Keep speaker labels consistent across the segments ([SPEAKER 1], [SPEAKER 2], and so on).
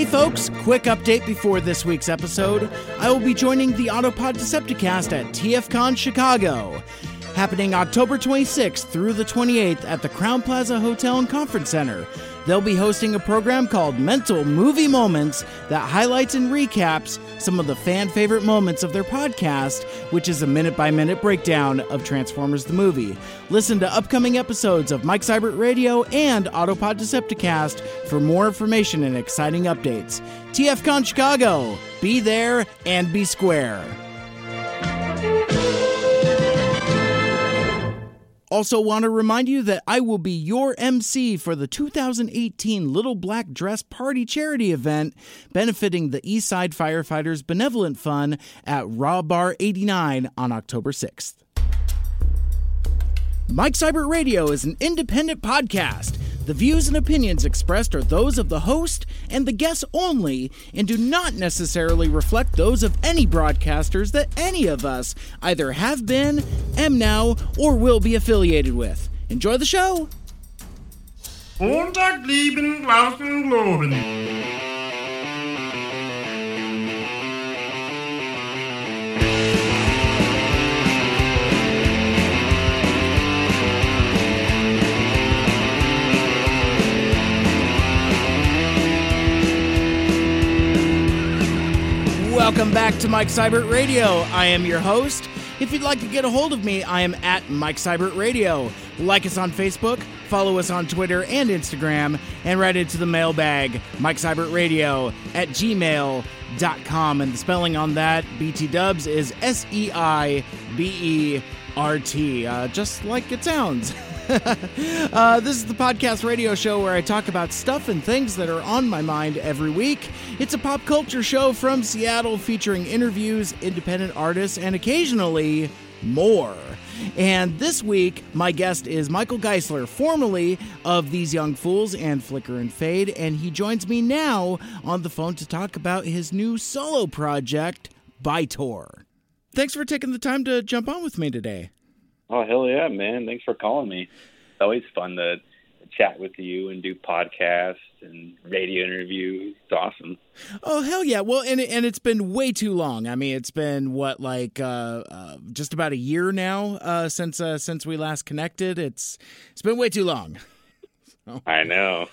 [SPEAKER 1] Hey folks, quick update before this week's episode. I will be joining the Autopod Decepticast at TFCon Chicago, happening October 26th through the 28th at the Crowne Plaza Hotel and Conference Center. They'll be hosting a program called Mental Movie Moments that highlights and recaps some of the fan favorite moments of their podcast, which is a minute by minute breakdown of Transformers the movie. Listen to upcoming episodes of Mike Seibert Radio and Autopod Decepticast for more information and exciting updates. TFCon Chicago, be there and be square. Also, want to remind you that I will be your MC for the 2018 Little Black Dress Party charity event benefiting the Eastside Firefighters Benevolent Fund at Raw Bar 89 on October 6th. Mike Seibert Radio is an independent podcast. The views and opinions expressed are those of the host and the guests only and do not necessarily reflect those of any broadcasters that any of us either have been, am now, or will be affiliated with. Enjoy the show!
[SPEAKER 2] Montag lieben, globen.
[SPEAKER 1] Welcome back to Mike Seibert Radio. I am your host. If you'd like to get a hold of me, I am at Mike Seibert Radio. Like us on Facebook, follow us on Twitter and Instagram, and write into the mailbag, Mike Seibert Radio at gmail.com. And the spelling on that, BT dubs, is S E I B E R T, uh, just like it sounds. uh, this is the podcast radio show where I talk about stuff and things that are on my mind every week. It's a pop culture show from Seattle featuring interviews, independent artists, and occasionally more. And this week, my guest is Michael Geisler, formerly of These Young Fools and Flicker and Fade, and he joins me now on the phone to talk about his new solo project, Bytor. Thanks for taking the time to jump on with me today.
[SPEAKER 3] Oh hell yeah, man! Thanks for calling me. It's always fun to chat with you and do podcasts and radio interviews. It's awesome.
[SPEAKER 1] Oh hell yeah! Well, and and it's been way too long. I mean, it's been what like uh, uh, just about a year now uh, since uh, since we last connected. It's it's been way too long.
[SPEAKER 3] So. I know.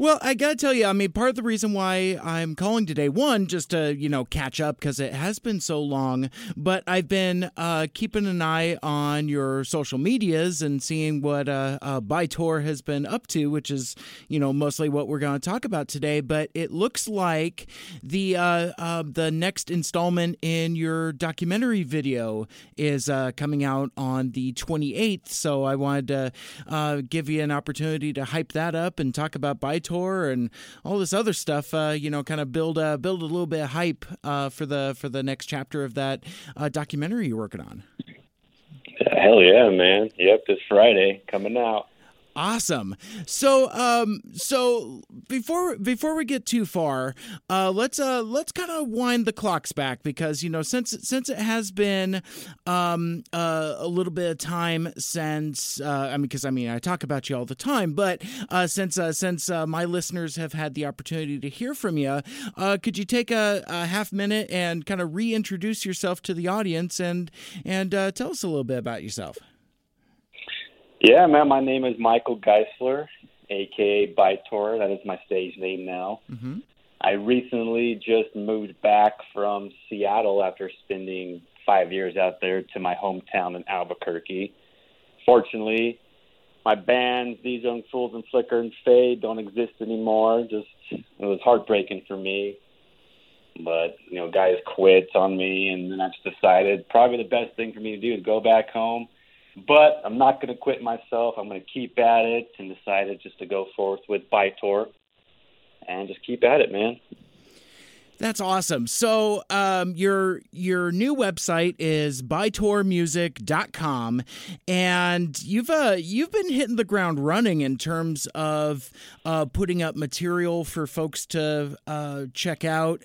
[SPEAKER 1] Well, I gotta tell you, I mean, part of the reason why I'm calling today, one, just to you know catch up because it has been so long, but I've been uh, keeping an eye on your social medias and seeing what uh, uh, Bytor has been up to, which is you know mostly what we're going to talk about today. But it looks like the uh, uh, the next installment in your documentary video is uh, coming out on the 28th. So I wanted to uh, give you an opportunity to hype that up and talk about Bytor and all this other stuff. Uh, you know, kind of build uh, build a little bit of hype uh, for the for the next chapter of that uh, documentary you're working on.
[SPEAKER 3] Hell yeah, man! Yep, this Friday coming out.
[SPEAKER 1] Awesome. So, um, so before before we get too far, uh, let's uh, let's kind of wind the clocks back because you know since since it has been um, uh, a little bit of time since uh, I mean because I mean I talk about you all the time, but uh, since uh, since uh, my listeners have had the opportunity to hear from you, uh, could you take a, a half minute and kind of reintroduce yourself to the audience and and uh, tell us a little bit about yourself?
[SPEAKER 3] Yeah, man. My name is Michael Geisler, aka Bytor. That is my stage name now.
[SPEAKER 1] Mm-hmm.
[SPEAKER 3] I recently just moved back from Seattle after spending five years out there to my hometown in Albuquerque. Fortunately, my bands, These Young Fools and Flicker and Fade, don't exist anymore. Just it was heartbreaking for me. But you know, guys quit on me, and then I just decided probably the best thing for me to do is go back home but I'm not going to quit myself. I'm going to keep at it and decided just to go forth with Bytor and just keep at it, man.
[SPEAKER 1] That's awesome. So, um, your your new website is bytormusic.com and you've uh, you've been hitting the ground running in terms of uh, putting up material for folks to uh, check out.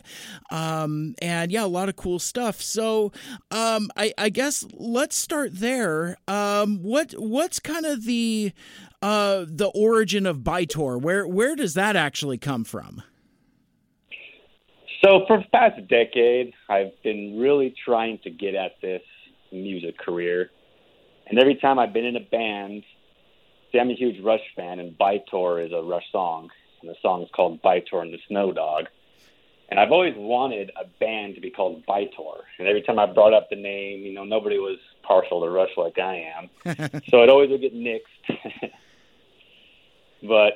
[SPEAKER 1] Um, and yeah, a lot of cool stuff. So, um, I, I guess let's start there. Um, what what's kind of the uh, the origin of Bytor? Where where does that actually come from?
[SPEAKER 3] So for the past decade, I've been really trying to get at this music career, and every time I've been in a band, see, I'm a huge Rush fan, and By-Tor is a Rush song, and the song is called By-Tor and the Snow Dog. And I've always wanted a band to be called By-Tor. And every time I brought up the name, you know, nobody was partial to Rush like I am. so it always would get nixed. but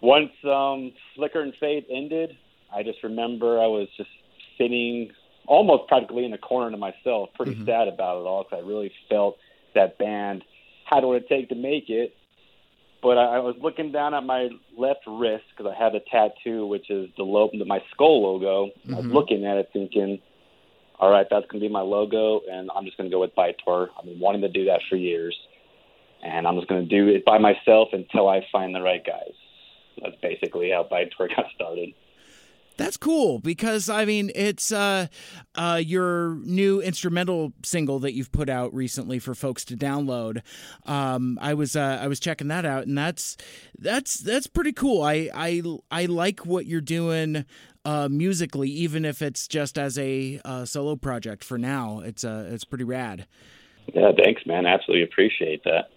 [SPEAKER 3] once um, Flicker and Fade ended, I just remember I was just sitting almost practically in a corner to myself, pretty mm-hmm. sad about it all because I really felt that band had what it take to make it. But I, I was looking down at my left wrist because I have a tattoo, which is the lo- my skull logo. Mm-hmm. I was mm-hmm. looking at it, thinking, "All right, that's going to be my logo, and I'm just going to go with By-Tor. I've been wanting to do that for years, and I'm just going to do it by myself until I find the right guys." That's basically how By-Tor got started.
[SPEAKER 1] That's cool because I mean it's uh, uh, your new instrumental single that you've put out recently for folks to download. Um, I was uh, I was checking that out and that's that's that's pretty cool. I I I like what you're doing uh, musically, even if it's just as a uh, solo project for now. It's uh, it's pretty rad.
[SPEAKER 3] Yeah, thanks, man. Absolutely appreciate that.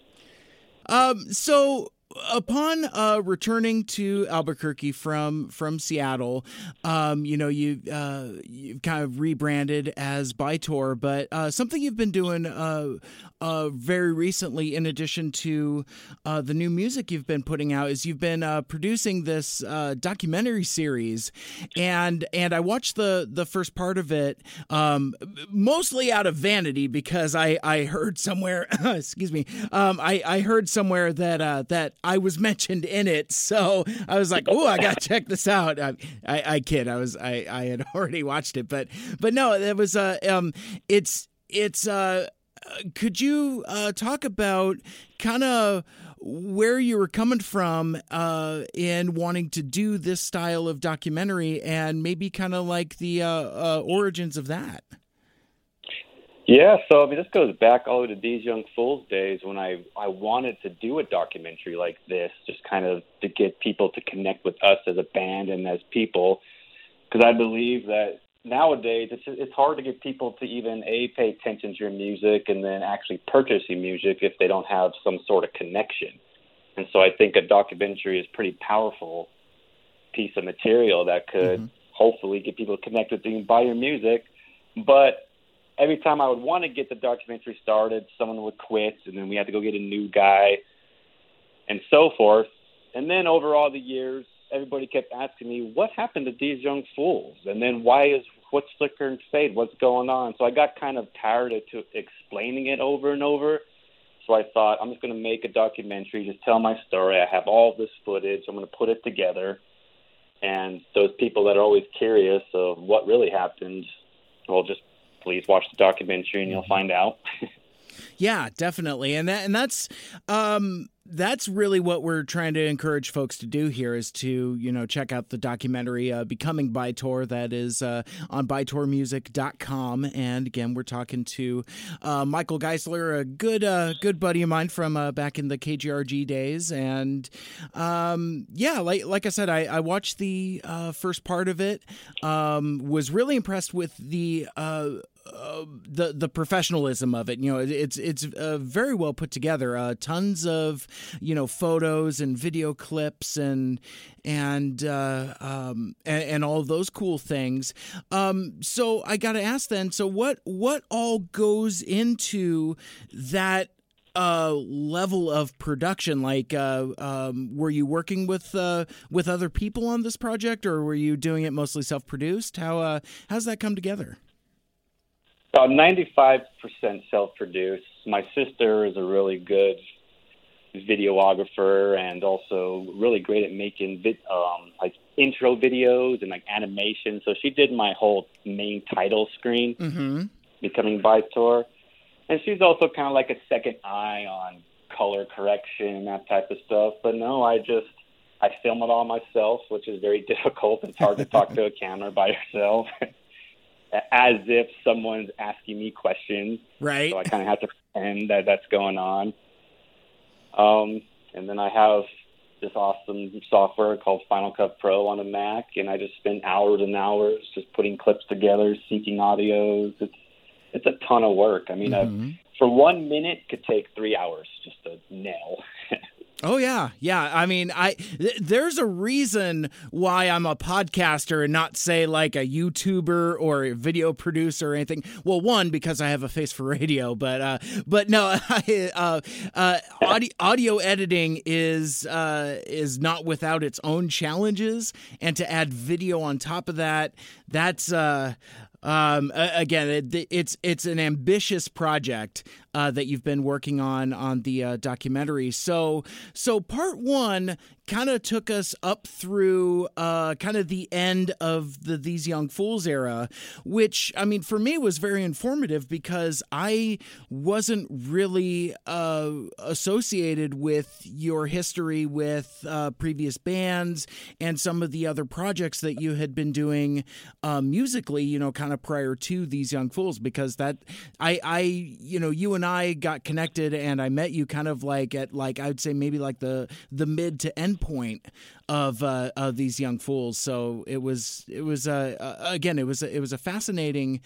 [SPEAKER 1] Um, so upon uh, returning to Albuquerque from from Seattle, um, you know you uh, you've kind of rebranded as By-Tor, but uh, something you've been doing uh, uh, very recently, in addition to uh, the new music you've been putting out, is you've been producing this documentary series, and and I watched the the first part of it um, mostly out of vanity because I I heard somewhere excuse me um, I I heard somewhere that that I was mentioned in it, so I was like, "Oh, I gotta check this out." I, I, I kid, I was I, I had already watched it, but but no, it was uh um it's it's uh could you uh talk about kind of where you were coming from uh, in wanting to do this style of documentary and maybe kind of like the uh, uh, origins of that.
[SPEAKER 3] Yeah, so I mean, this goes back all the way to these young fools days when I I wanted to do a documentary like this, just kind of to get people to connect with us as a band and as people, because I believe that nowadays it's it's hard to get people to even a pay attention to your music and then actually purchase your music if they don't have some sort of connection. And so I think a documentary is pretty powerful piece of material that could mm-hmm. hopefully get people to connect with you and buy your music, but every time I would want to get the documentary started, someone would quit, and then we had to go get a new guy, and so forth. And then over all the years, everybody kept asking me, "What happened to these young fools?" And then why is what's flicker and fade? What's going on? So I got kind of tired of to explaining it over and over. So I thought I'm just going to make a documentary, just tell my story. I have all this footage. I'm going to put it together, and those people that are always curious of what really happened, will just please watch the documentary and you'll mm-hmm. find out.
[SPEAKER 1] yeah, definitely, and that and that's um, that's really what we're trying to encourage folks to do here is to you know check out the documentary uh, becoming By-Tor that is uh, on bytormusic.com and again we're talking to uh, michael geisler a good uh, good buddy of mine from uh, back in the kgrg days and um, yeah like, like i said i, I watched the uh, first part of it um, was really impressed with the the the professionalism of it. You know, it's it's uh, very well put together. Uh, tons of you know photos and video clips and and uh, um, and, and, all those cool things. Um, so I got to ask then. So what what all goes into that? Uh, level of production like uh, um, were you working with with other people on this project or were you doing it mostly self-produced how uh, how's that come together
[SPEAKER 3] about 95% self-produced. My sister is a really good videographer and also really great at making vid- um, like intro videos and like animation. So she did my whole main title screen, mm-hmm. becoming By-Tor, and she's also kind of like a second eye on color correction and that type of stuff. But no, I just I film it all myself, which is very difficult. It's hard to talk to a camera by yourself. as if someone's asking me questions.
[SPEAKER 1] Right.
[SPEAKER 3] So I kind of have to pretend that that's going on. Um, and then I have this awesome software called Final Cut Pro on a Mac, and I just spend hours and hours just putting clips together, syncing audios. It's it's a ton of work. I mean, mm-hmm. for one minute could take three hours just to nail.
[SPEAKER 1] Oh yeah, yeah. I mean, I th- there's a reason why I'm a podcaster and not say like a YouTuber or a video producer or anything. Well, one because I have a face for radio, but uh, but no, uh, uh, audio, audio editing is uh, is not without its own challenges, and to add video on top of that, that's uh, um, again, it, it's it's an ambitious project uh, that you've been working on on the uh, documentary. So so part one kind of took us up through uh, kind of the end of the These Young Fools era, which I mean for me was very informative because I wasn't really uh, associated with your history with uh, previous bands and some of the other projects that you had been doing uh, musically. You know, kind of prior to These Young Fools, because that I I you know you and I got connected and I met you kind of like at like I would say maybe like the the mid to end point of uh, of these young fools. So it was it was uh, uh, again it was it was a fascinating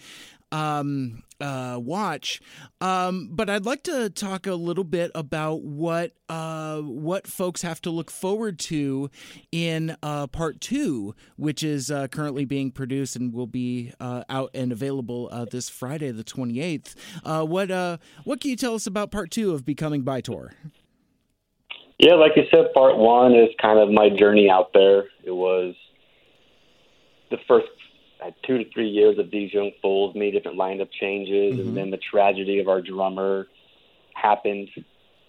[SPEAKER 1] um, uh, watch. Um, but I'd like to talk a little bit about what uh, what folks have to look forward to in uh, part two, which is uh, currently being produced and will be uh, out and available uh, this Friday, the twenty eighth. what what can you tell us about part two of Becoming By-Tor?
[SPEAKER 3] Yeah, like you said, part one is kind of my journey out there. It was the first uh, two to three years of these young fools, made different lineup changes, mm-hmm. and then the tragedy of our drummer happened,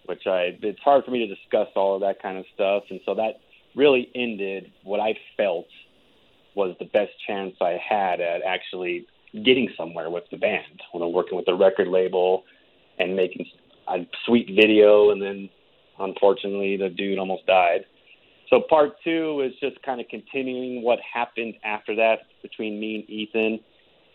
[SPEAKER 3] which I it's hard for me to discuss all of that kind of stuff, and so that really ended what I felt was the best chance I had at actually getting somewhere with the band when I'm working with the record label and making a sweet video and then unfortunately, the dude almost died. So part two is just kind of continuing what happened after that between me and Ethan,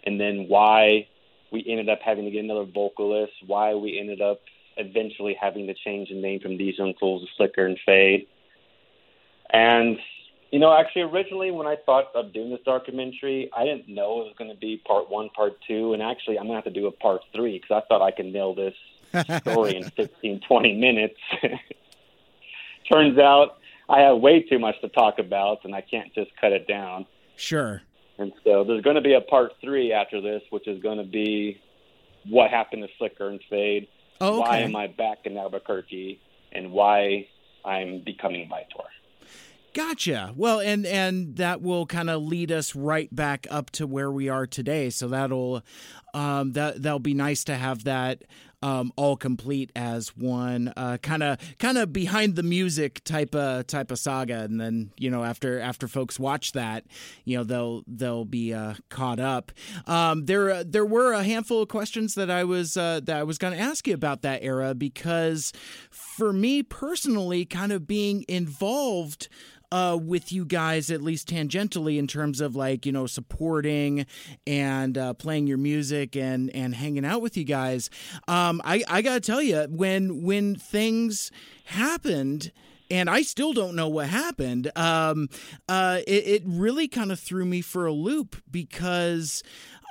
[SPEAKER 3] and then why we ended up having to get another vocalist, why we ended up eventually having to change the name from These Young Fools to Flicker and Fade. And, you know, actually, originally when I thought of doing this documentary, I didn't know it was going to be part one, part two, and actually, I'm going to have to do a part three because I thought I could nail this story in 15, 20 minutes. Turns out I have way too much to talk about, and I can't just cut it down.
[SPEAKER 1] Sure.
[SPEAKER 3] And so there's going to be a part three after this, which is going to be what happened to Flicker and Fade.
[SPEAKER 1] Oh, okay.
[SPEAKER 3] Why am I back in Albuquerque, and why I'm becoming By-Tor.
[SPEAKER 1] Gotcha. Well, and and that will kind of lead us right back up to where we are today. So that'll um, that that'll be nice to have that um, all complete as one kind of kind of behind the music type of type of saga, and then you know after after folks watch that, you know they'll they'll be uh, caught up. Um, there uh, there were a handful of questions that I was uh, that I was going to ask you about that era because for me personally, kind of being involved uh, with you guys, at least tangentially, in terms of like you know supporting and uh, playing your music and and hanging out with you guys. Um, I I gotta tell you, when when things happened and I still don't know what happened. Um, uh, it, it, really kind of threw me for a loop because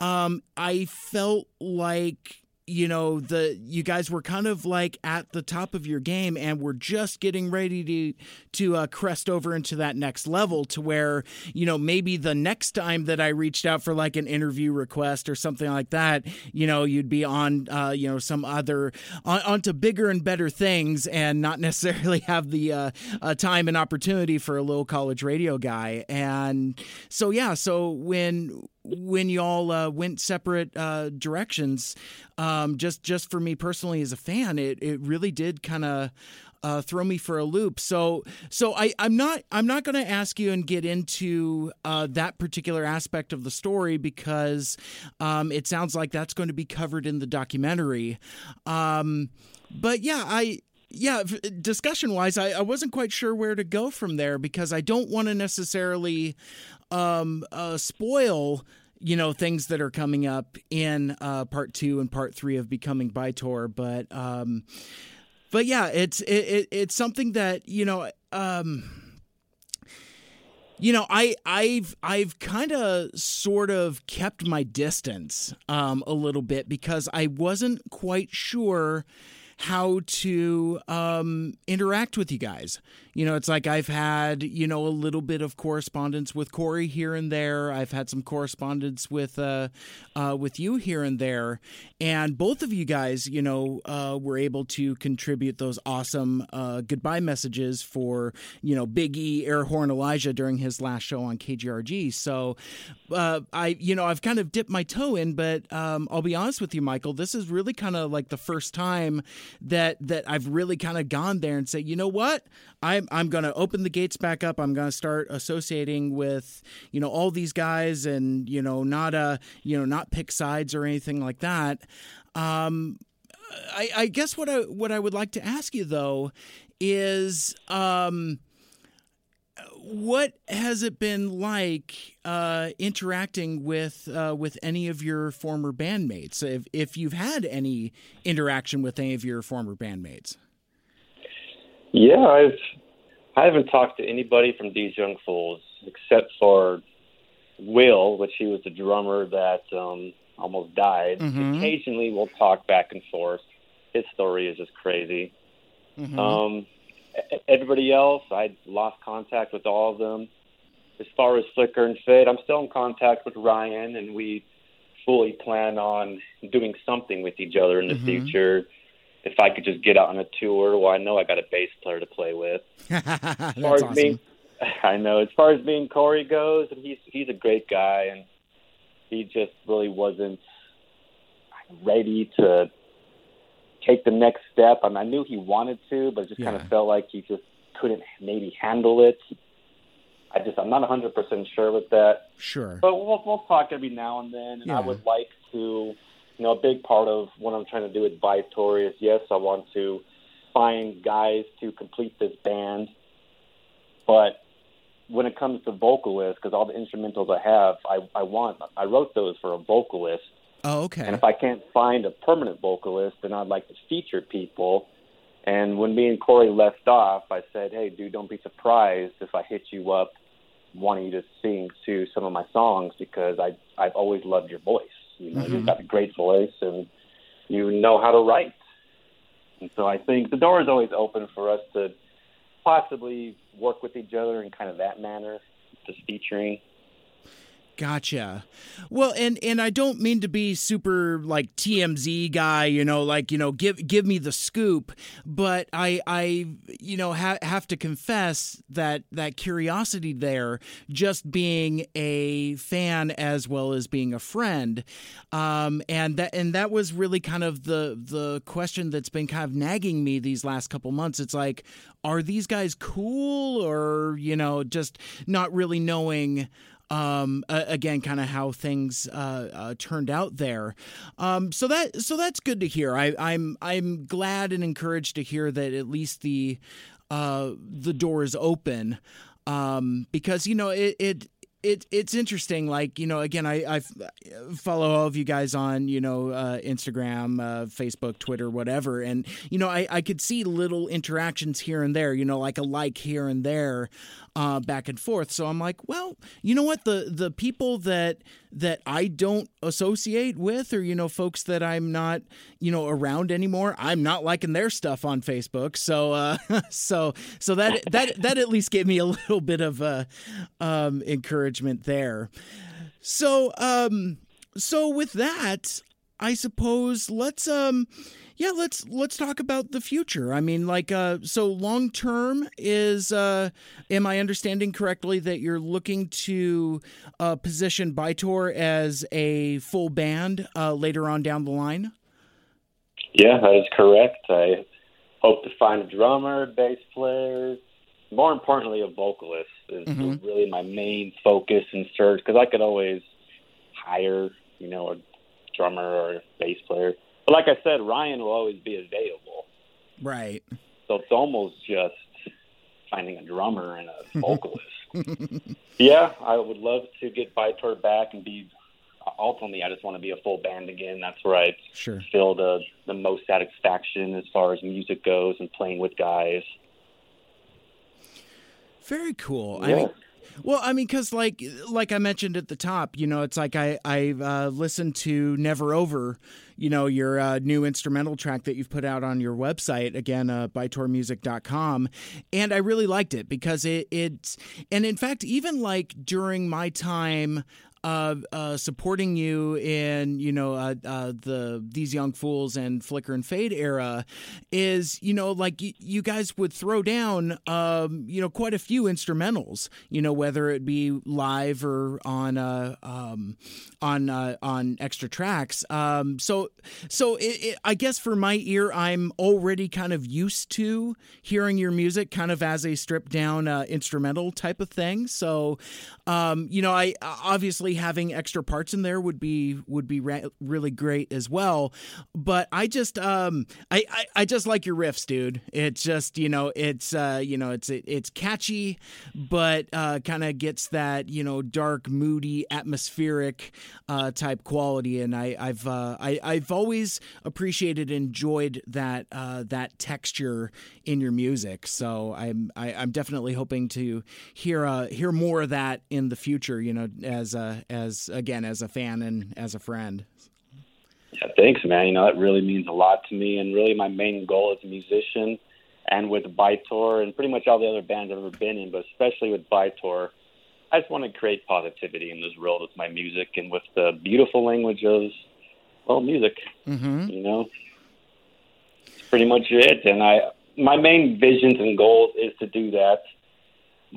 [SPEAKER 1] um, I felt like you know the you guys were kind of like at the top of your game and we're just getting ready to to uh, crest over into that next level to where you know maybe the next time that I reached out for like an interview request or something like that you know you'd be on uh, you know some other on, onto bigger and better things and not necessarily have the uh, uh, time and opportunity for a little college radio guy. And so yeah so when when y'all uh, went separate uh, directions, um, just just for me personally as a fan, it it really did kind of. Uh, throw me for a loop. So, so I, I'm not, I'm not going to ask you and get into uh, that particular aspect of the story because um, it sounds like that's going to be covered in the documentary. Um, but yeah, I, yeah, discussion wise, I, I wasn't quite sure where to go from there because I don't want to necessarily um, uh, spoil you know things that are coming up in uh, part two and part three of becoming By-Tor, but um, but yeah, it's it, it, it's something that you know um you know i i've i've kind of sort of kept my distance um a little bit because i wasn't quite sure how to um, interact with you guys. You know, it's like I've had, you know, a little bit of correspondence with Corey here and there. I've had some correspondence with uh, uh, with you here and there, and both of you guys, you know, uh, were able to contribute those awesome uh, goodbye messages for you know Big E Air Horn Elijah during his last show on KGRG. So, uh, I, you know, I've kind of dipped my toe in, but um, I'll be honest with you, Michael, this is really kind of like the first time that that I've really kind of gone there and say, you know what, I'm I'm going to open the gates back up. I'm going to start associating with you know all these guys, and you know not uh you know not pick sides or anything like that. Um, I, I guess what I what I would like to ask you though is um what has it been like uh, interacting with uh, with any of your former bandmates? If if you've had any interaction with any of your former bandmates?
[SPEAKER 3] Yeah, I've I haven't talked to anybody from These Young Fools except for Will, which he was the drummer that um, almost died. Mm-hmm. Occasionally, we'll talk back and forth. His story is just crazy. Mm-hmm. Um, everybody else, I lost contact with all of them. As far as Flicker and Fade, I'm still in contact with Ryan, and we fully plan on doing something with each other in the mm-hmm. future. If I could just get out on a tour, well, I know I got a bass player to play with.
[SPEAKER 1] as far as awesome. being,
[SPEAKER 3] I know. As far as being Corey goes, and he's he's a great guy, and he just really wasn't ready to take the next step. I, mean, I knew he wanted to, but it just yeah. kind of felt like he just couldn't maybe handle it. I just I'm not 100 percent sure with that.
[SPEAKER 1] Sure.
[SPEAKER 3] But we'll we'll talk every now and then, and yeah. I would like to, you know, a big part of what I'm trying to do with Bytor is yes, I want to find guys to complete this band, but when it comes to vocalists, because all the instrumentals I have, I I want I wrote those for a vocalist
[SPEAKER 1] Oh, okay.
[SPEAKER 3] And if I can't find a permanent vocalist, then I'd like to feature people. And when me and Corey left off, I said, "Hey, dude, don't be surprised if I hit you up, wanting you to sing to some of my songs because I I've always loved your voice. You know, mm-hmm. you've got a great voice and you know how to write. And so I think the door is always open for us to possibly work with each other in kind of that manner, just featuring.
[SPEAKER 1] Gotcha. Well, and and I don't mean to be super like TMZ guy, you know, like you know, give give me the scoop, but I I you know ha- have to confess that that curiosity there, just being a fan as well as being a friend, um, and that and that was really kind of the the question that's been kind of nagging me these last couple months. It's like, are these guys cool, or you know, just not really knowing um, again, kind of how things uh, uh, turned out there. Um, so that so that's good to hear. I, I'm I'm glad and encouraged to hear that at least the uh, the door is open um, because you know it, it it, it's interesting. Like you know, again, I, I follow all of you guys on you know uh, Instagram, uh, Facebook, Twitter, whatever, and you know, I, I could see little interactions here and there. You know, like a like here and there, uh, back and forth. So I'm like, well, you know what? The the people that that I don't associate with, or you know, folks that I'm not you know around anymore, I'm not liking their stuff on Facebook. So uh, so so that that that at least gave me a little bit of uh, um, encouragement there. So um, so with that, I suppose let's um yeah, let's let's talk about the future. I mean, like, uh, so long term is, uh, am I understanding correctly that you're looking to uh, position Bytor as a full band uh, later on down the line?
[SPEAKER 3] Yeah, that is correct. I hope to find a drummer, bass player, more importantly, a vocalist is mm-hmm. really my main focus and search because I could always hire, you know, a drummer or bass player but like I said, Ryan will always be available.
[SPEAKER 1] Right.
[SPEAKER 3] So it's almost just finding a drummer and a vocalist. yeah, I would love to get Bytor back and be. Ultimately, I just want to be a full band again. That's where I
[SPEAKER 1] sure.
[SPEAKER 3] feel the the most satisfaction as far as music goes and playing with guys.
[SPEAKER 1] Very cool.
[SPEAKER 3] Yeah.
[SPEAKER 1] I mean, well, I mean, because like like I mentioned at the top, you know, it's like I I uh, listened to Never Over, you know, your uh, new instrumental track that you've put out on your website again, uh, bytormusic.com, and I really liked it because it it's and in fact even like during my time uh, uh, supporting you in you know uh, uh, the these young fools and flicker and fade era is you know like y- you guys would throw down um, you know quite a few instrumentals you know whether it be live or on uh, um, on uh, on extra tracks. Um, so so it, it, I guess for my ear I'm already kind of used to hearing your music kind of as a stripped down instrumental type of thing. So um, you know I obviously having extra parts in there would be would be re- really great as well. But I just um I, I, I just like your riffs, dude. It's just you know it's uh you know it's it's catchy, but uh, kind of gets that you know dark, moody, atmospheric uh, type quality. And I I've uh, I I've always appreciated enjoyed that uh, that texture in your music. So I'm I, am i am definitely hoping to hear uh, hear more of that in the future. You know, as uh, as again as a fan and as a friend.
[SPEAKER 3] Yeah, thanks, man. You know, that really means a lot to me. And really, my main goal as a musician and with Bytor and pretty much all the other bands I've ever been in, but especially with Bytor, I just want to create positivity in this world with my music and with the beautiful language of, well, music.
[SPEAKER 1] Mm-hmm.
[SPEAKER 3] You know, it's pretty much it. And I, my main visions and goals is to do that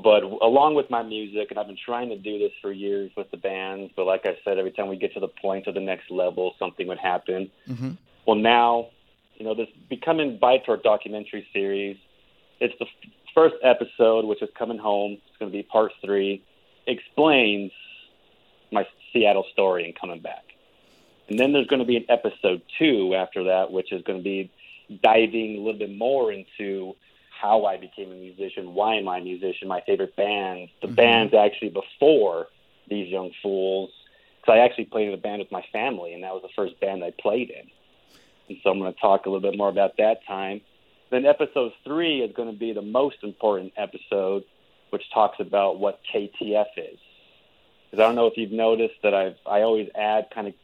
[SPEAKER 3] but along with my music, and I've been trying to do this for years with the bands, but like I said, every time we get to the point of the next level, something would happen.
[SPEAKER 1] Mm-hmm.
[SPEAKER 3] Well, now, you know, this becoming Bytor documentary series, it's the f- first episode, which is coming home. It's going to be part three, explains my Seattle story and coming back. And then there's going to be an episode two after that, which is going to be diving a little bit more into how I became a musician, why am I a musician, my favorite bands, the mm-hmm. bands actually before these young fools. Because I actually played in a band with my family, and that was the first band I played in. And so I'm going to talk a little bit more about that time. Then episode three is going to be the most important episode, which talks about what KTF is. Because I don't know if you've noticed that I've I always add kind of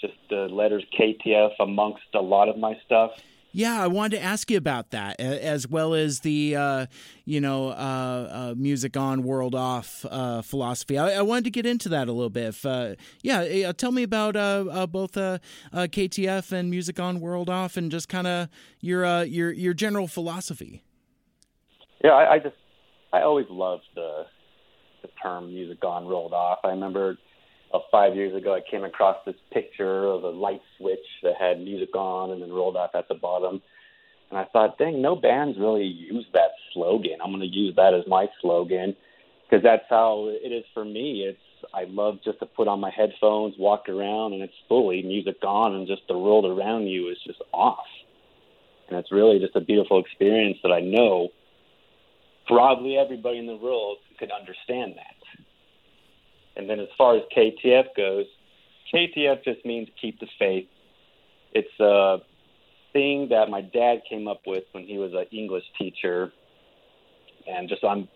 [SPEAKER 3] just the letters KTF amongst a lot of my stuff.
[SPEAKER 1] Yeah, I wanted to ask you about that, as well as the uh, you know uh, uh, music on, world off uh, philosophy. I, I, wanted to get into that a little bit. If, uh, yeah, tell me about uh, both KTF and music on, world off, and just kind of your your your general philosophy.
[SPEAKER 3] Yeah, I, I just I always loved the the term music on, world off. I remember uh, five years ago, I came across this picture of a light switch that had music on and then rolled off at the bottom. And I thought, dang, no bands really use that slogan. I'm going to use that as my slogan because that's how it is for me. It's I love just to put on my headphones, walk around, and it's fully music on, and just the world around you is just off. And it's really just a beautiful experience that I know probably everybody in the world could understand that. And then as far as KTF goes, KTF just means keep the faith. It's a thing that my dad came up with when he was an English teacher, and just I'm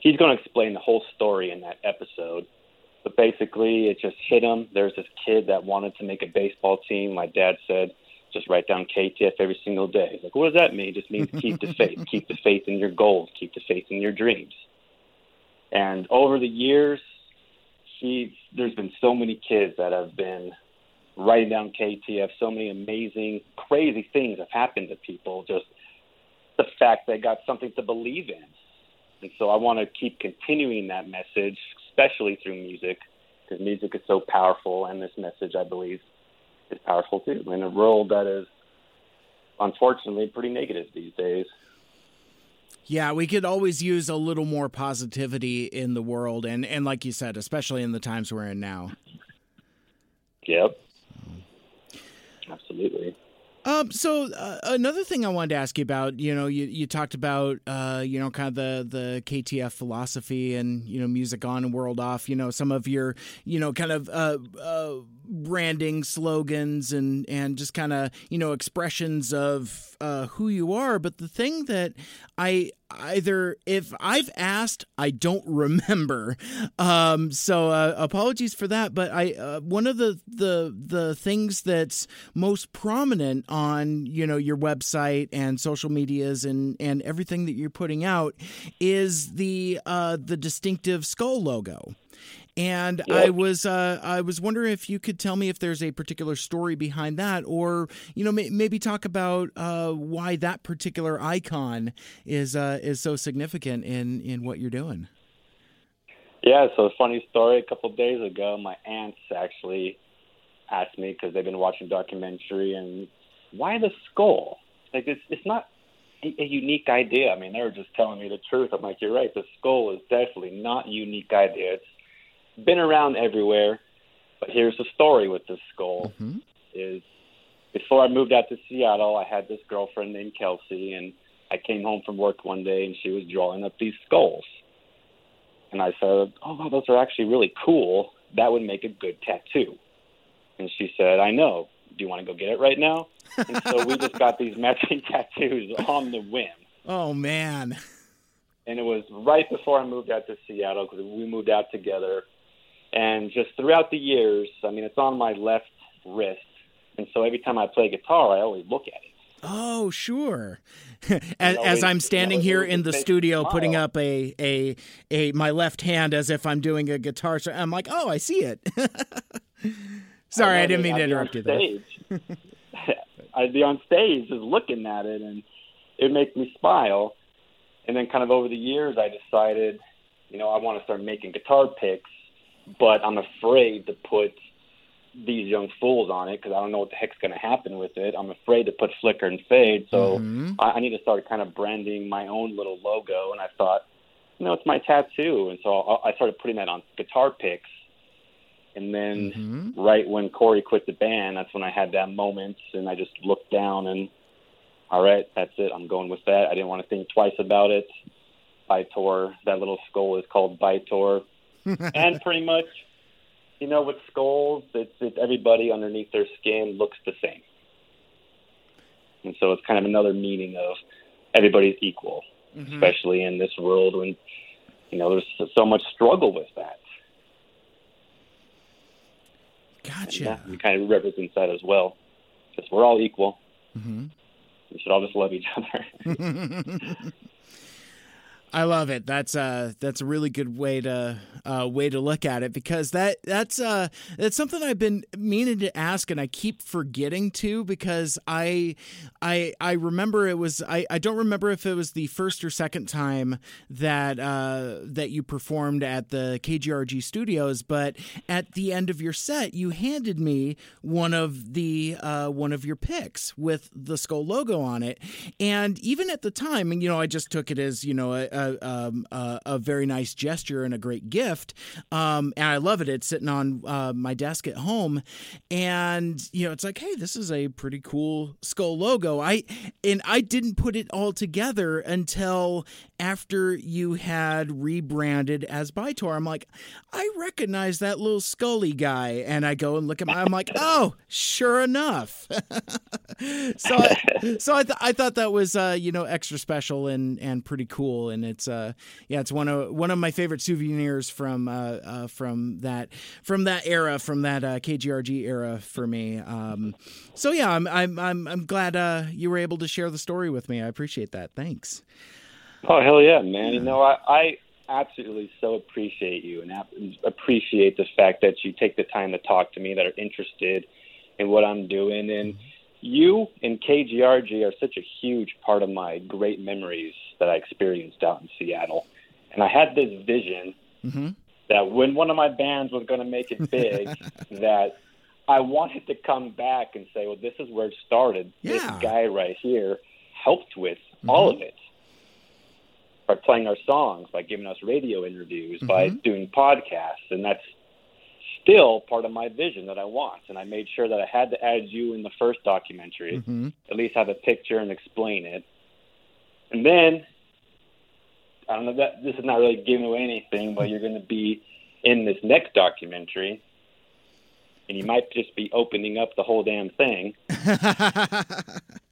[SPEAKER 3] he's going to explain the whole story in that episode. But basically, it just hit him. There's this kid that wanted to make a baseball team. My dad said, just write down KTF every single day. He's like, what does that mean? It just means keep the faith. keep the faith in your goals. Keep the faith in your dreams. And over the years, he there's been so many kids that have been writing down KTF. So many amazing, crazy things have happened to people. Just the fact they got something to believe in. And so I want to keep continuing that message, especially through music, because music is so powerful, and this message, I believe, is powerful too in a world that is unfortunately pretty negative these days.
[SPEAKER 1] Yeah, we could always use a little more positivity in the world, and and like you said, especially in the times we're in now.
[SPEAKER 3] Yep. Absolutely.
[SPEAKER 1] Um, so uh, another thing I wanted to ask you about, you know, you, you talked about, uh, you know, kind of the, the KTF philosophy and, you know, music on and world off, you know, some of your, you know, kind of, uh, uh branding slogans and and just kind of you know expressions of uh, who you are. But the thing that I either if I've asked, I don't remember. Um, so uh, apologies for that. But I uh, one of the the the things that's most prominent on you know your website and social medias and and everything that you're putting out is the uh, the distinctive skull logo. And yep. I was uh, I was wondering if you could tell me if there's a particular story behind that, or you know may- maybe talk about uh, why that particular icon is uh, is so significant in in what you're doing.
[SPEAKER 3] Yeah, so a funny story. A couple of days ago, my aunts actually asked me because they've been watching documentary and why the skull? Like it's it's not a, a unique idea. I mean, they were just telling me the truth. I'm like, you're right. The skull is definitely not a unique idea. It's been around everywhere. But here's the story with this skull: mm-hmm. is before I moved out to Seattle, I had this girlfriend named Kelsey, and I came home from work one day, and she was drawing up these skulls. And I said, "Oh, wow, those are actually really cool. That would make a good tattoo." And she said, "I know. Do you want to go get it right now?" and so we just got these matching tattoos on the whim.
[SPEAKER 1] Oh man!
[SPEAKER 3] And it was right before I moved out to Seattle because we moved out together and just throughout the years, I mean, it's on my left wrist. And so every time I play guitar, I always look at it.
[SPEAKER 1] Oh, sure. as, as I'm standing here in the studio putting up a, a a my left hand as if I'm doing a guitar, so I'm like, oh, I see it. Sorry, I, I didn't mean to interrupt you there.
[SPEAKER 3] I'd be on stage just looking at it, and it makes me smile. And then, kind of over the years, I decided, you know, I want to start making guitar picks but I'm afraid to put these young fools on it because I don't know what the heck's going to happen with it. I'm afraid to put flicker and fade, so mm-hmm. I, I need to start kind of branding my own little logo. And I thought, you know, it's my tattoo, and so I, I started putting that on guitar picks. And then mm-hmm. right when Corey quit the band, that's when I had that moment, and I just looked down and, all right, that's it. I'm going with that. I didn't want to think twice about it. Bytor, that little skull is called Bytor and pretty much, you know, with skulls, it's, it's everybody underneath their skin looks the same. And so it's kind of another meaning of everybody's equal, mm-hmm. especially in this world when, you know, there's so much struggle with that.
[SPEAKER 1] Gotcha.
[SPEAKER 3] And kind of represents that as well. Because we're all equal. Mm-hmm. We should all just love each other.
[SPEAKER 1] I love it. That's uh that's a really good way to uh, way to look at it because that that's uh that's something I've been meaning to ask and I keep forgetting to because I I I remember it was I, I don't remember if it was the first or second time that uh that you performed at the KGRG studios but at the end of your set you handed me one of the uh one of your picks with the skull logo on it and even at the time and you know I just took it as you know a a, um, a, a very nice gesture and a great gift. Um, and I love it. It's sitting on uh, my desk at home, and you know, it's like, hey, this is a pretty cool skull logo. I and I didn't put it all together until after you had rebranded as Bytor. I'm like, I recognize that little Scully guy, and I go and look at my. I'm like, oh, sure enough. so, I, so I, th- I thought that was uh, you know extra special and and pretty cool, and it's uh yeah, it's one of one of my favorite souvenirs from uh, uh from that from that era, from that uh, KGRG era for me. Um, so yeah, I'm I'm I'm I'm glad uh, you were able to share the story with me. I appreciate that. Thanks.
[SPEAKER 3] Oh hell yeah, man! You know I. I absolutely so appreciate you and appreciate the fact that you take the time to talk to me that are interested in what I'm doing and you and KGRG are such a huge part of my great memories that I experienced out in Seattle. And I had this vision mm-hmm. that when one of my bands was going to make it big, that I wanted to come back and say, well, this is where it started. Yeah. This guy right here helped with mm-hmm. all of it by playing our songs, by giving us radio interviews, mm-hmm. by doing podcasts. And that's still part of my vision that I want. And I made sure that I had to add you in the first documentary, mm-hmm. at least have a picture and explain it. And then, I don't know that this is not really giving away anything, but you're going to be in this next documentary. and you might just be opening up the whole damn thing.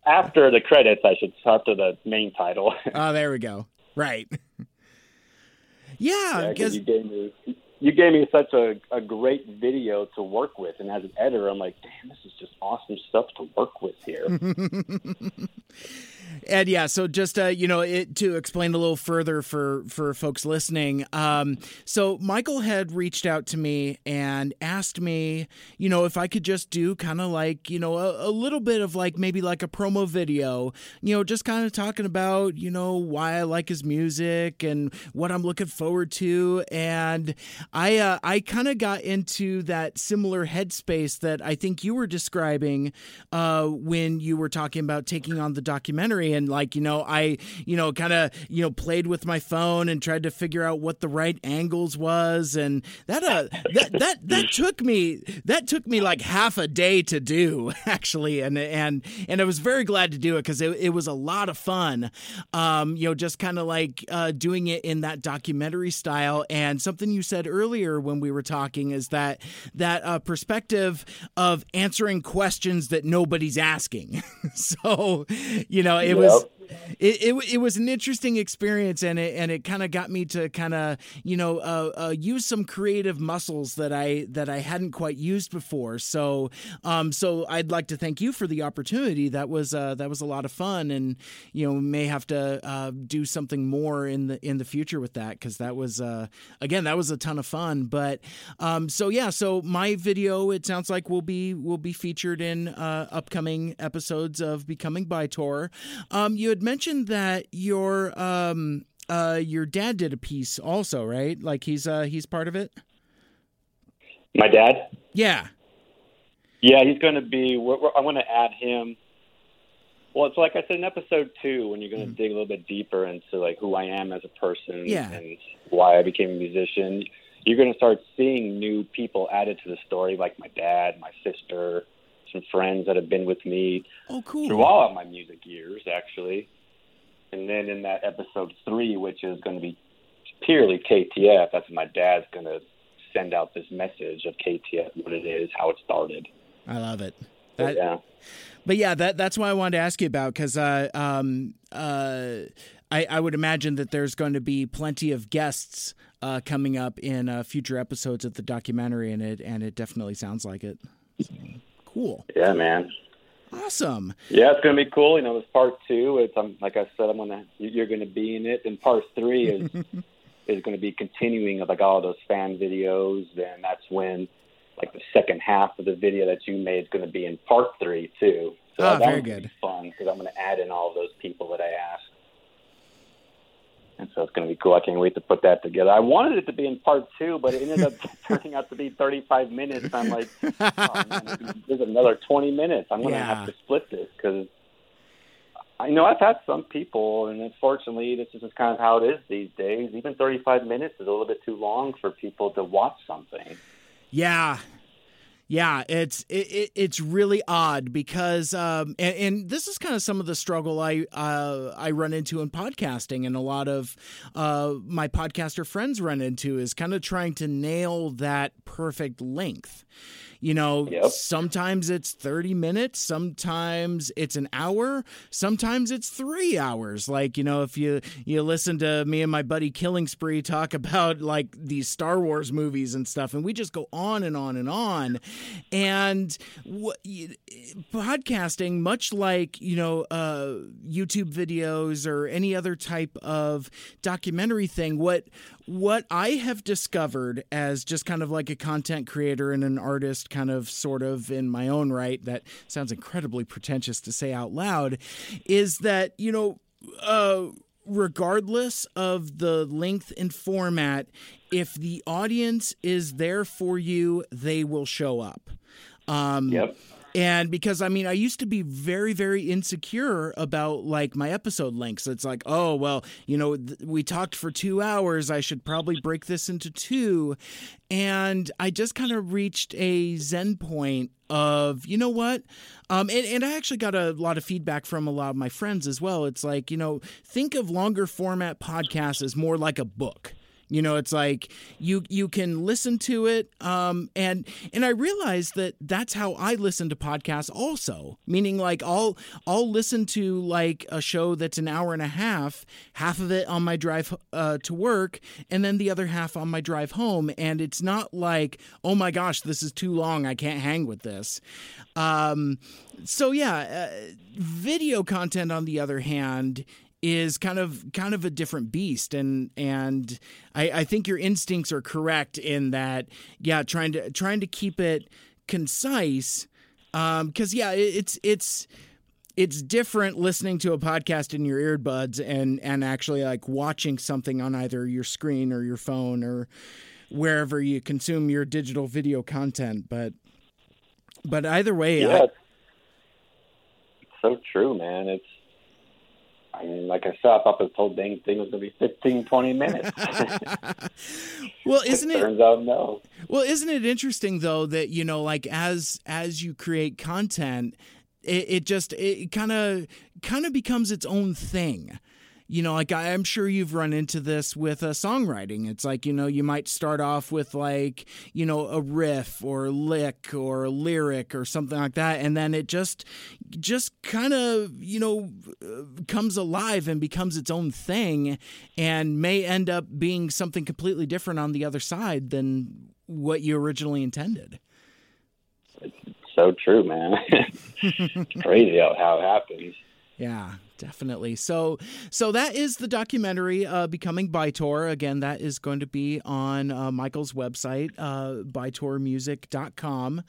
[SPEAKER 3] after the credits, I should after the main title.
[SPEAKER 1] oh, there we go. Right. Yeah,
[SPEAKER 3] because yeah, you gave me you gave me such a, a great video to work with, and as an editor, I'm like, damn, this is just awesome stuff to work with here.
[SPEAKER 1] And yeah, so just uh, you know, it, to explain a little further for for folks listening. Um, so Michael had reached out to me and asked me, you know, if I could just do kind of like you know a, a, little bit of like maybe like a promo video, you know, just kind of talking about you know why I like his music and what I'm looking forward to. And I uh, I kind of got into that similar headspace that I think you were describing uh, when you were talking about taking on the documentary and like you know i you know kind of you know played with my phone and tried to figure out what the right angles was and that uh that that that took me that took me like half a day to do actually and and and i was very glad to do it because it, it was a lot of fun. Um you know just kind of like uh doing it in that documentary style and something you said earlier when we were talking is that that uh, perspective of answering questions that nobody's asking. So you know it was it, it, it was an interesting experience and it and it kind of got me to kind of you know uh, uh, use some creative muscles that I that I hadn't quite used before. So um so I'd like to thank you for the opportunity. That was uh, that was a lot of fun and you know may have to uh, do something more in the in the future with that because that was uh, again that was a ton of fun. But um so yeah so my video it sounds like will be will be featured in uh, upcoming episodes of Becoming Bytor um, you had mentioned that your um, uh, your dad did a piece also, right? Like he's uh, he's part of it.
[SPEAKER 3] My dad.
[SPEAKER 1] Yeah.
[SPEAKER 3] Yeah, he's going to be. We're, we're, I want to add him. Well, it's like I said in episode two, when you're going to mm. dig a little bit deeper into like who I am as a person
[SPEAKER 1] yeah.
[SPEAKER 3] and why I became a musician. You're going to start seeing new people added to the story, like my dad, my sister, friends that have been with me
[SPEAKER 1] oh, cool.
[SPEAKER 3] through all of my music years, actually. And then in that episode three, which is going to be purely KTF, that's my dad's going to send out this message of KTF, what it is, how it started.
[SPEAKER 1] I love it.
[SPEAKER 3] That, yeah.
[SPEAKER 1] But yeah, that that's why I wanted to ask you about because uh, um, uh, I, I would imagine that there's going to be plenty of guests uh, coming up in uh, future episodes of the documentary, and it and it definitely sounds like it. So cool.
[SPEAKER 3] Yeah, man.
[SPEAKER 1] Awesome.
[SPEAKER 3] Yeah, it's gonna be cool. You know, it's part two. It's I'm like I said, I'm gonna you're gonna be in it. And part three is is gonna be continuing of like all those fan videos. And that's when like the second half of the video that you made is gonna be in part three too.
[SPEAKER 1] So oh, very good.
[SPEAKER 3] fun because I'm gonna add in all those people that I asked and so it's going to be cool. I can't wait to put that together. I wanted it to be in part two, but it ended up turning out to be 35 minutes. I'm like, oh, man, there's another 20 minutes. I'm going to have to split this because I know I've had some people, and unfortunately, this is just kind of how it is these days. Even 35 minutes is a little bit too long for people to watch something.
[SPEAKER 1] Yeah, yeah, it's it, it's really odd because um, and, and, this is kind of some of the struggle I uh, I run into in podcasting, and a lot of uh, my podcaster friends run into is kind of trying to nail that perfect length. You know,
[SPEAKER 3] yep.
[SPEAKER 1] sometimes it's 30 minutes, sometimes it's an hour, sometimes it's 3 hours. Like, you know, if you you listen to me and my buddy Killing Spree talk about like these Star Wars movies and stuff and we just go on and on and on. And podcasting much like, you know, uh, YouTube videos or any other type of documentary thing, what what I have discovered as just kind of like a content creator and an artist, kind of sort of in my own right, that sounds incredibly pretentious to say out loud, is that, you know, uh, regardless of the length and format, if the audience is there for you, they will show up.
[SPEAKER 3] Um, yep.
[SPEAKER 1] And because I mean, I used to be very, very insecure about like my episode lengths. It's like, oh, well, you know, th- we talked for two hours. I should probably break this into two. And I just kind of reached a zen point of, you know what? Um, and, and I actually got a lot of feedback from a lot of my friends as well. It's like, you know, think of longer format podcasts as more like a book You know, it's like you you can listen to it, um, and and I realize that that's how I listen to podcasts also. Meaning, like I'll I'll listen to like a show that's an hour and a half, half of it on my drive uh, to work, and then the other half on my drive home. And it's not like, oh my gosh, this is too long, I can't hang with this. Um, so yeah, uh, video content on the other hand is kind of kind of a different beast and and I, I think your instincts are correct in that yeah trying to trying to keep it concise um because yeah it, it's it's it's different listening to a podcast in your earbuds and and actually like watching something on either your screen or your phone or wherever you consume your digital video content but but either way
[SPEAKER 3] Yeah,
[SPEAKER 1] I,
[SPEAKER 3] it's so true, man. It's, I mean, like I said, I thought this whole dang thing was going to be 15, 20 minutes.
[SPEAKER 1] well isn't it
[SPEAKER 3] Turns out no.
[SPEAKER 1] Well, isn't it interesting though that you know, like as as you create content, it, it just it kind of kind of becomes its own thing. You know, like I, I'm sure you've run into this with uh, songwriting. It's like you know, you might start off with like you know a riff or a lick or a lyric or something like that, and then it just just kind of you know comes alive and becomes its own thing, and may end up being something completely different on the other side than what you originally intended.
[SPEAKER 3] So true, man. it's crazy how, how it happens.
[SPEAKER 1] Yeah, definitely. So, so that is the documentary, uh, "Becoming Bytor." Again, that is going to be on uh, Michael's website, uh, bytormusic.com.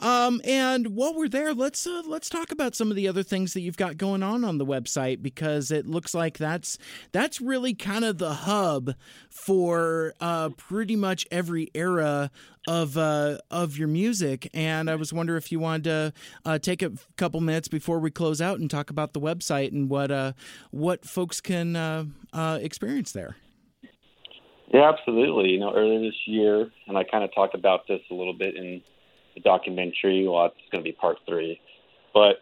[SPEAKER 1] Um, and while we're there, let's uh, let's talk about some of the other things that you've got going on on the website because it looks like that's that's really kind of the hub for uh, pretty much every era of uh, of your music. And I was wondering if you wanted to uh, take a couple minutes before we close out and talk about the website and what uh, what folks can uh, uh, experience there.
[SPEAKER 3] Yeah, absolutely. You know, earlier this year, and I kind of talked about this a little bit in the documentary. Well, it's going to be part three. But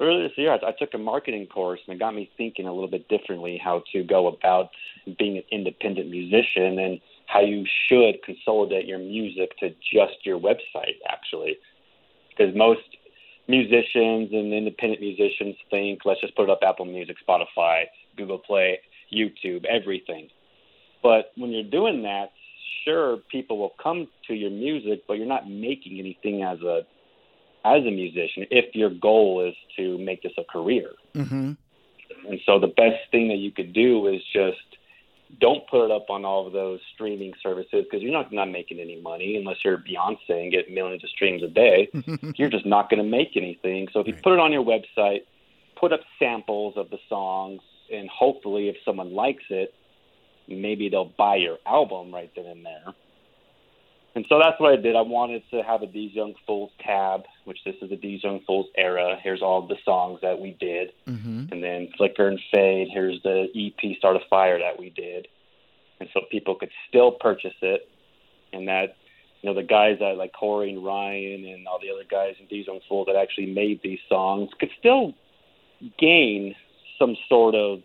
[SPEAKER 3] earlier this year, I, I took a marketing course, and it got me thinking a little bit differently how to go about being an independent musician and how you should consolidate your music to just your website, actually. Because most musicians and independent musicians think, let's just put it up Apple Music, Spotify, Google Play, YouTube, everything. But when you're doing that, sure, people will come to your music, but you're not making anything as a as a musician if your goal is to make this a career.
[SPEAKER 1] Mm-hmm.
[SPEAKER 3] And so the best thing that you could do is just don't put it up on all of those streaming services because you're not not making any money unless you're Beyonce and get millions of streams a day. you're just not going to make anything. So if you put it on your website, put up samples of the songs, and hopefully, if someone likes it, maybe they'll buy your album right then and there. And so that's what I did. I wanted to have a These Young Fools tab, which this is the These Young Fools era. Here's all the songs that we did.
[SPEAKER 1] Mm-hmm.
[SPEAKER 3] And then Flicker and Fade, here's the EP Start a Fire that we did. And so people could still purchase it. And that, you know, the guys that like Corey and Ryan and all the other guys in These Young Fools that actually made these songs could still gain some sort of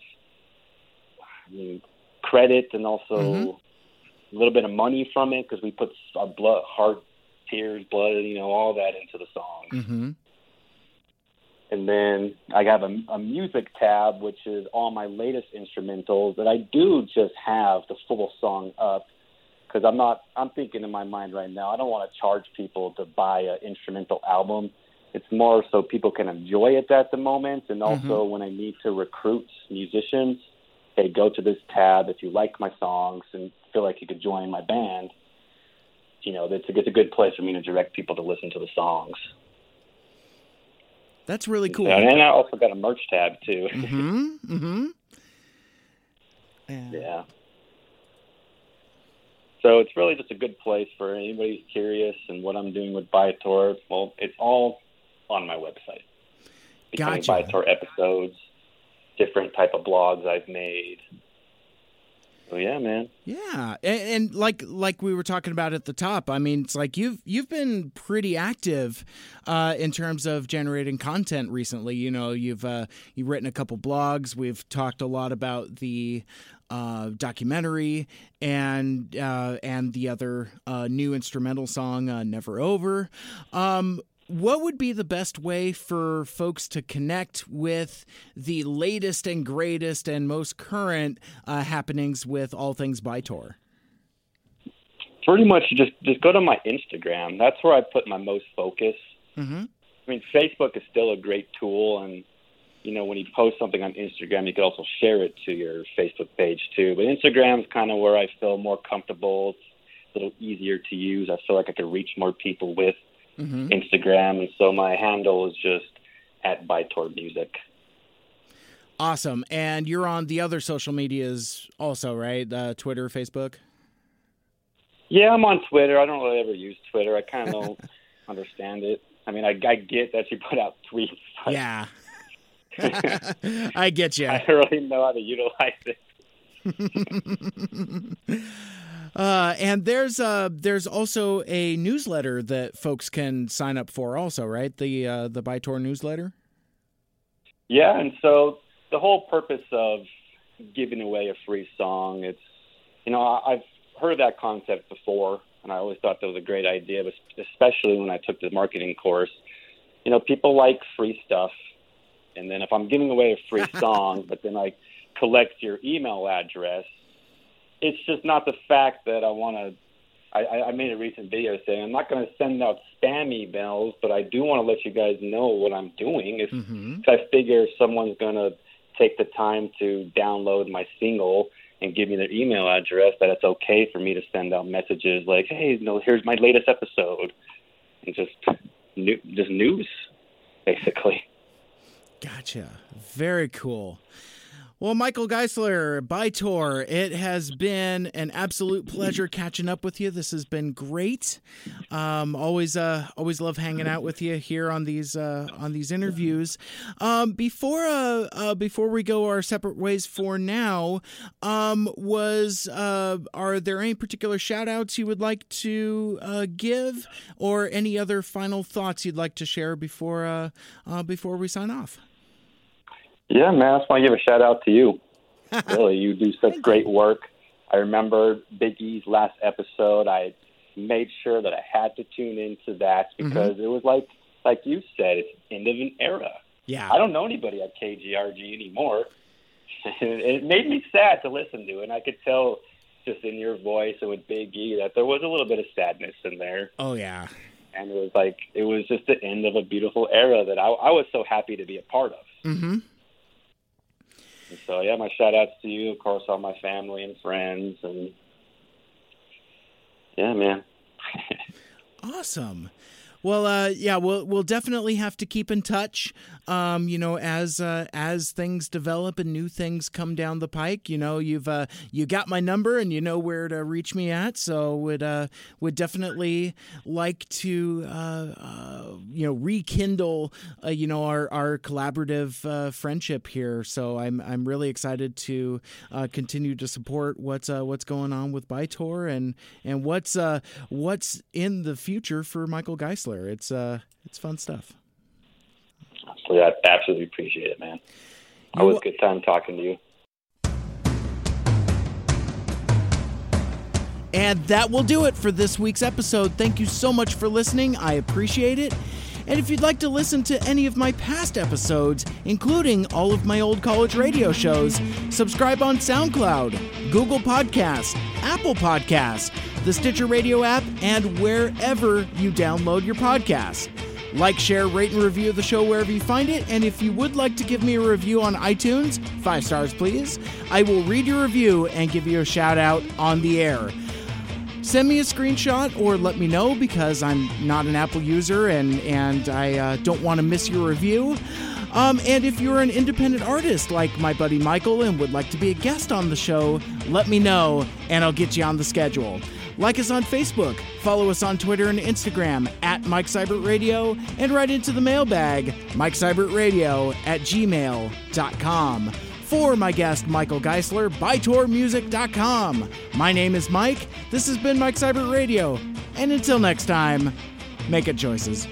[SPEAKER 3] I mean, credit and also
[SPEAKER 1] Mhm.
[SPEAKER 3] A little bit of money from it because we put our blood, heart, tears, blood, you know, all that into the songs.
[SPEAKER 1] Mm-hmm.
[SPEAKER 3] And then I have a, a music tab, which is all my latest instrumentals that I do just have the full song up because I'm not. I'm thinking in my mind right now. I don't want to charge people to buy an instrumental album. It's more so people can enjoy it at the moment, and also when I need to recruit musicians, hey, go to this tab if you like my songs and feel like you could join my band. You know, it's a, it's a good place for me to direct people to listen to the songs.
[SPEAKER 1] That's really cool.
[SPEAKER 3] Yeah, and I also got a merch tab too.
[SPEAKER 1] Mm-hmm. Mm-hmm. Yeah.
[SPEAKER 3] Yeah. So it's really just a good place for anybody who's curious and what I'm doing with Bytor. Well, it's all on my website. Becoming
[SPEAKER 1] Gotcha.
[SPEAKER 3] Bytor episodes, different type of blogs I've made. So yeah, man.
[SPEAKER 1] Yeah, and, and, like like we were talking about at the top, I mean, it's like you've you've been pretty active uh, in terms of generating content recently. You know, you've uh, you've written a couple blogs. We've talked a lot about the uh, documentary and uh, and the other uh, new instrumental song, uh, "Never Over." Um, what would be the best way for folks to connect with the latest and greatest and most current uh, happenings with all things Bytor?
[SPEAKER 3] Pretty much just just go to my Instagram. That's where I put my most focus.
[SPEAKER 1] Mm-hmm.
[SPEAKER 3] I mean, Facebook is still a great tool, and you know when you post something on Instagram, you can also share it to your Facebook page too. But Instagram is kind of where I feel more comfortable. It's a little easier to use. I feel like I can reach more people with mm-hmm. Instagram, and so my handle is just at Bytor Music.
[SPEAKER 1] Awesome, and you're on the other social medias also, right? Uh, Twitter, Facebook.
[SPEAKER 3] Yeah, I'm on Twitter. I don't really ever use Twitter. I kind of don't understand it. I mean, I, I get that you put out tweets.
[SPEAKER 1] Yeah. I get you.
[SPEAKER 3] I don't really know how to utilize it.
[SPEAKER 1] Uh, and there's uh, there's also a newsletter that folks can sign up for, also, right? The uh, the Bytor newsletter.
[SPEAKER 3] Yeah, and so the whole purpose of giving away a free song, it's you know I've heard that concept before, and I always thought that was a great idea, but especially when I took the marketing course. You know, people like free stuff, and then if I'm giving away a free song, but then I collect your email address it's just not the fact that I want to. I, I made a recent video saying I'm not going to send out spam emails, but I do want to let you guys know what I'm doing. If mm-hmm. I figure someone's going to take the time to download my single and give me their email address, that it's okay for me to send out messages like, "Hey, you know, here's my latest episode," and just new, just news, basically.
[SPEAKER 1] Gotcha. Very cool. Well, Michael Geisler, Bytor, it has been an absolute pleasure catching up with you. This has been great. Um, always, uh, always love hanging out with you here on these uh, on these interviews. Um, before uh, uh before we go our separate ways for now, um, was uh, are there any particular shout outs you would like to uh, give, or any other final thoughts you'd like to share before before we sign off?
[SPEAKER 3] Yeah, man, I just want to give a shout out to you. really, you do such great work. I remember Big E's last episode. I made sure that I had to tune into that mm-hmm. because mm-hmm. it was like, like you said, it's end of an era.
[SPEAKER 1] Yeah,
[SPEAKER 3] I don't know anybody at KGRG anymore. it made me sad to listen to, and I could tell just in your voice and with Big E that there was a little bit of sadness in there.
[SPEAKER 1] Oh yeah,
[SPEAKER 3] and it was like it was just the end of a beautiful era that I, I was so happy to be a part of.
[SPEAKER 1] Mm-hmm.
[SPEAKER 3] And so yeah, my shout outs to you, of course, all my family and friends, and yeah, man.
[SPEAKER 1] awesome. Well, uh, yeah, we'll we'll definitely have to keep in touch. Um, you know, as uh, as things develop and new things come down the pike. You know, you've uh, you got my number and you know where to reach me at. So would uh, would definitely like to uh, uh, you know rekindle uh, you know our our collaborative uh, friendship here. So I'm I'm really excited to continue to support what's what's going on with Bytor and and what's uh, what's in the future for Michael Geisler. It's uh, it's fun stuff.
[SPEAKER 3] Yeah, I absolutely appreciate it, man. It was a good time talking to you.
[SPEAKER 1] And that will do it for this week's episode. Thank you so much for listening. I appreciate it. And if you'd like to listen to any of my past episodes, including all of my old college radio shows, subscribe on SoundCloud, Google Podcasts, Apple Podcasts, the Stitcher Radio app, and wherever you download your podcasts. Like, share, rate, and review the show wherever you find it. And if you would like to give me a review on iTunes, five stars please, I will read your review and give you a shout out on the air. Send me a screenshot or let me know because I'm not an Apple user and, and I uh, don't want to miss your review. Um, and if you're an independent artist like my buddy Michael and would like to be a guest on the show, let me know and I'll get you on the schedule. Like us on Facebook, follow us on Twitter and Instagram at Mike Seibert Radio, and write into the mailbag, Radio at gmail.com. For my guest, Michael Geisler, bytormusic.com. My name is Mike. This has been Mike Seibert Radio. And until next time, make it choices.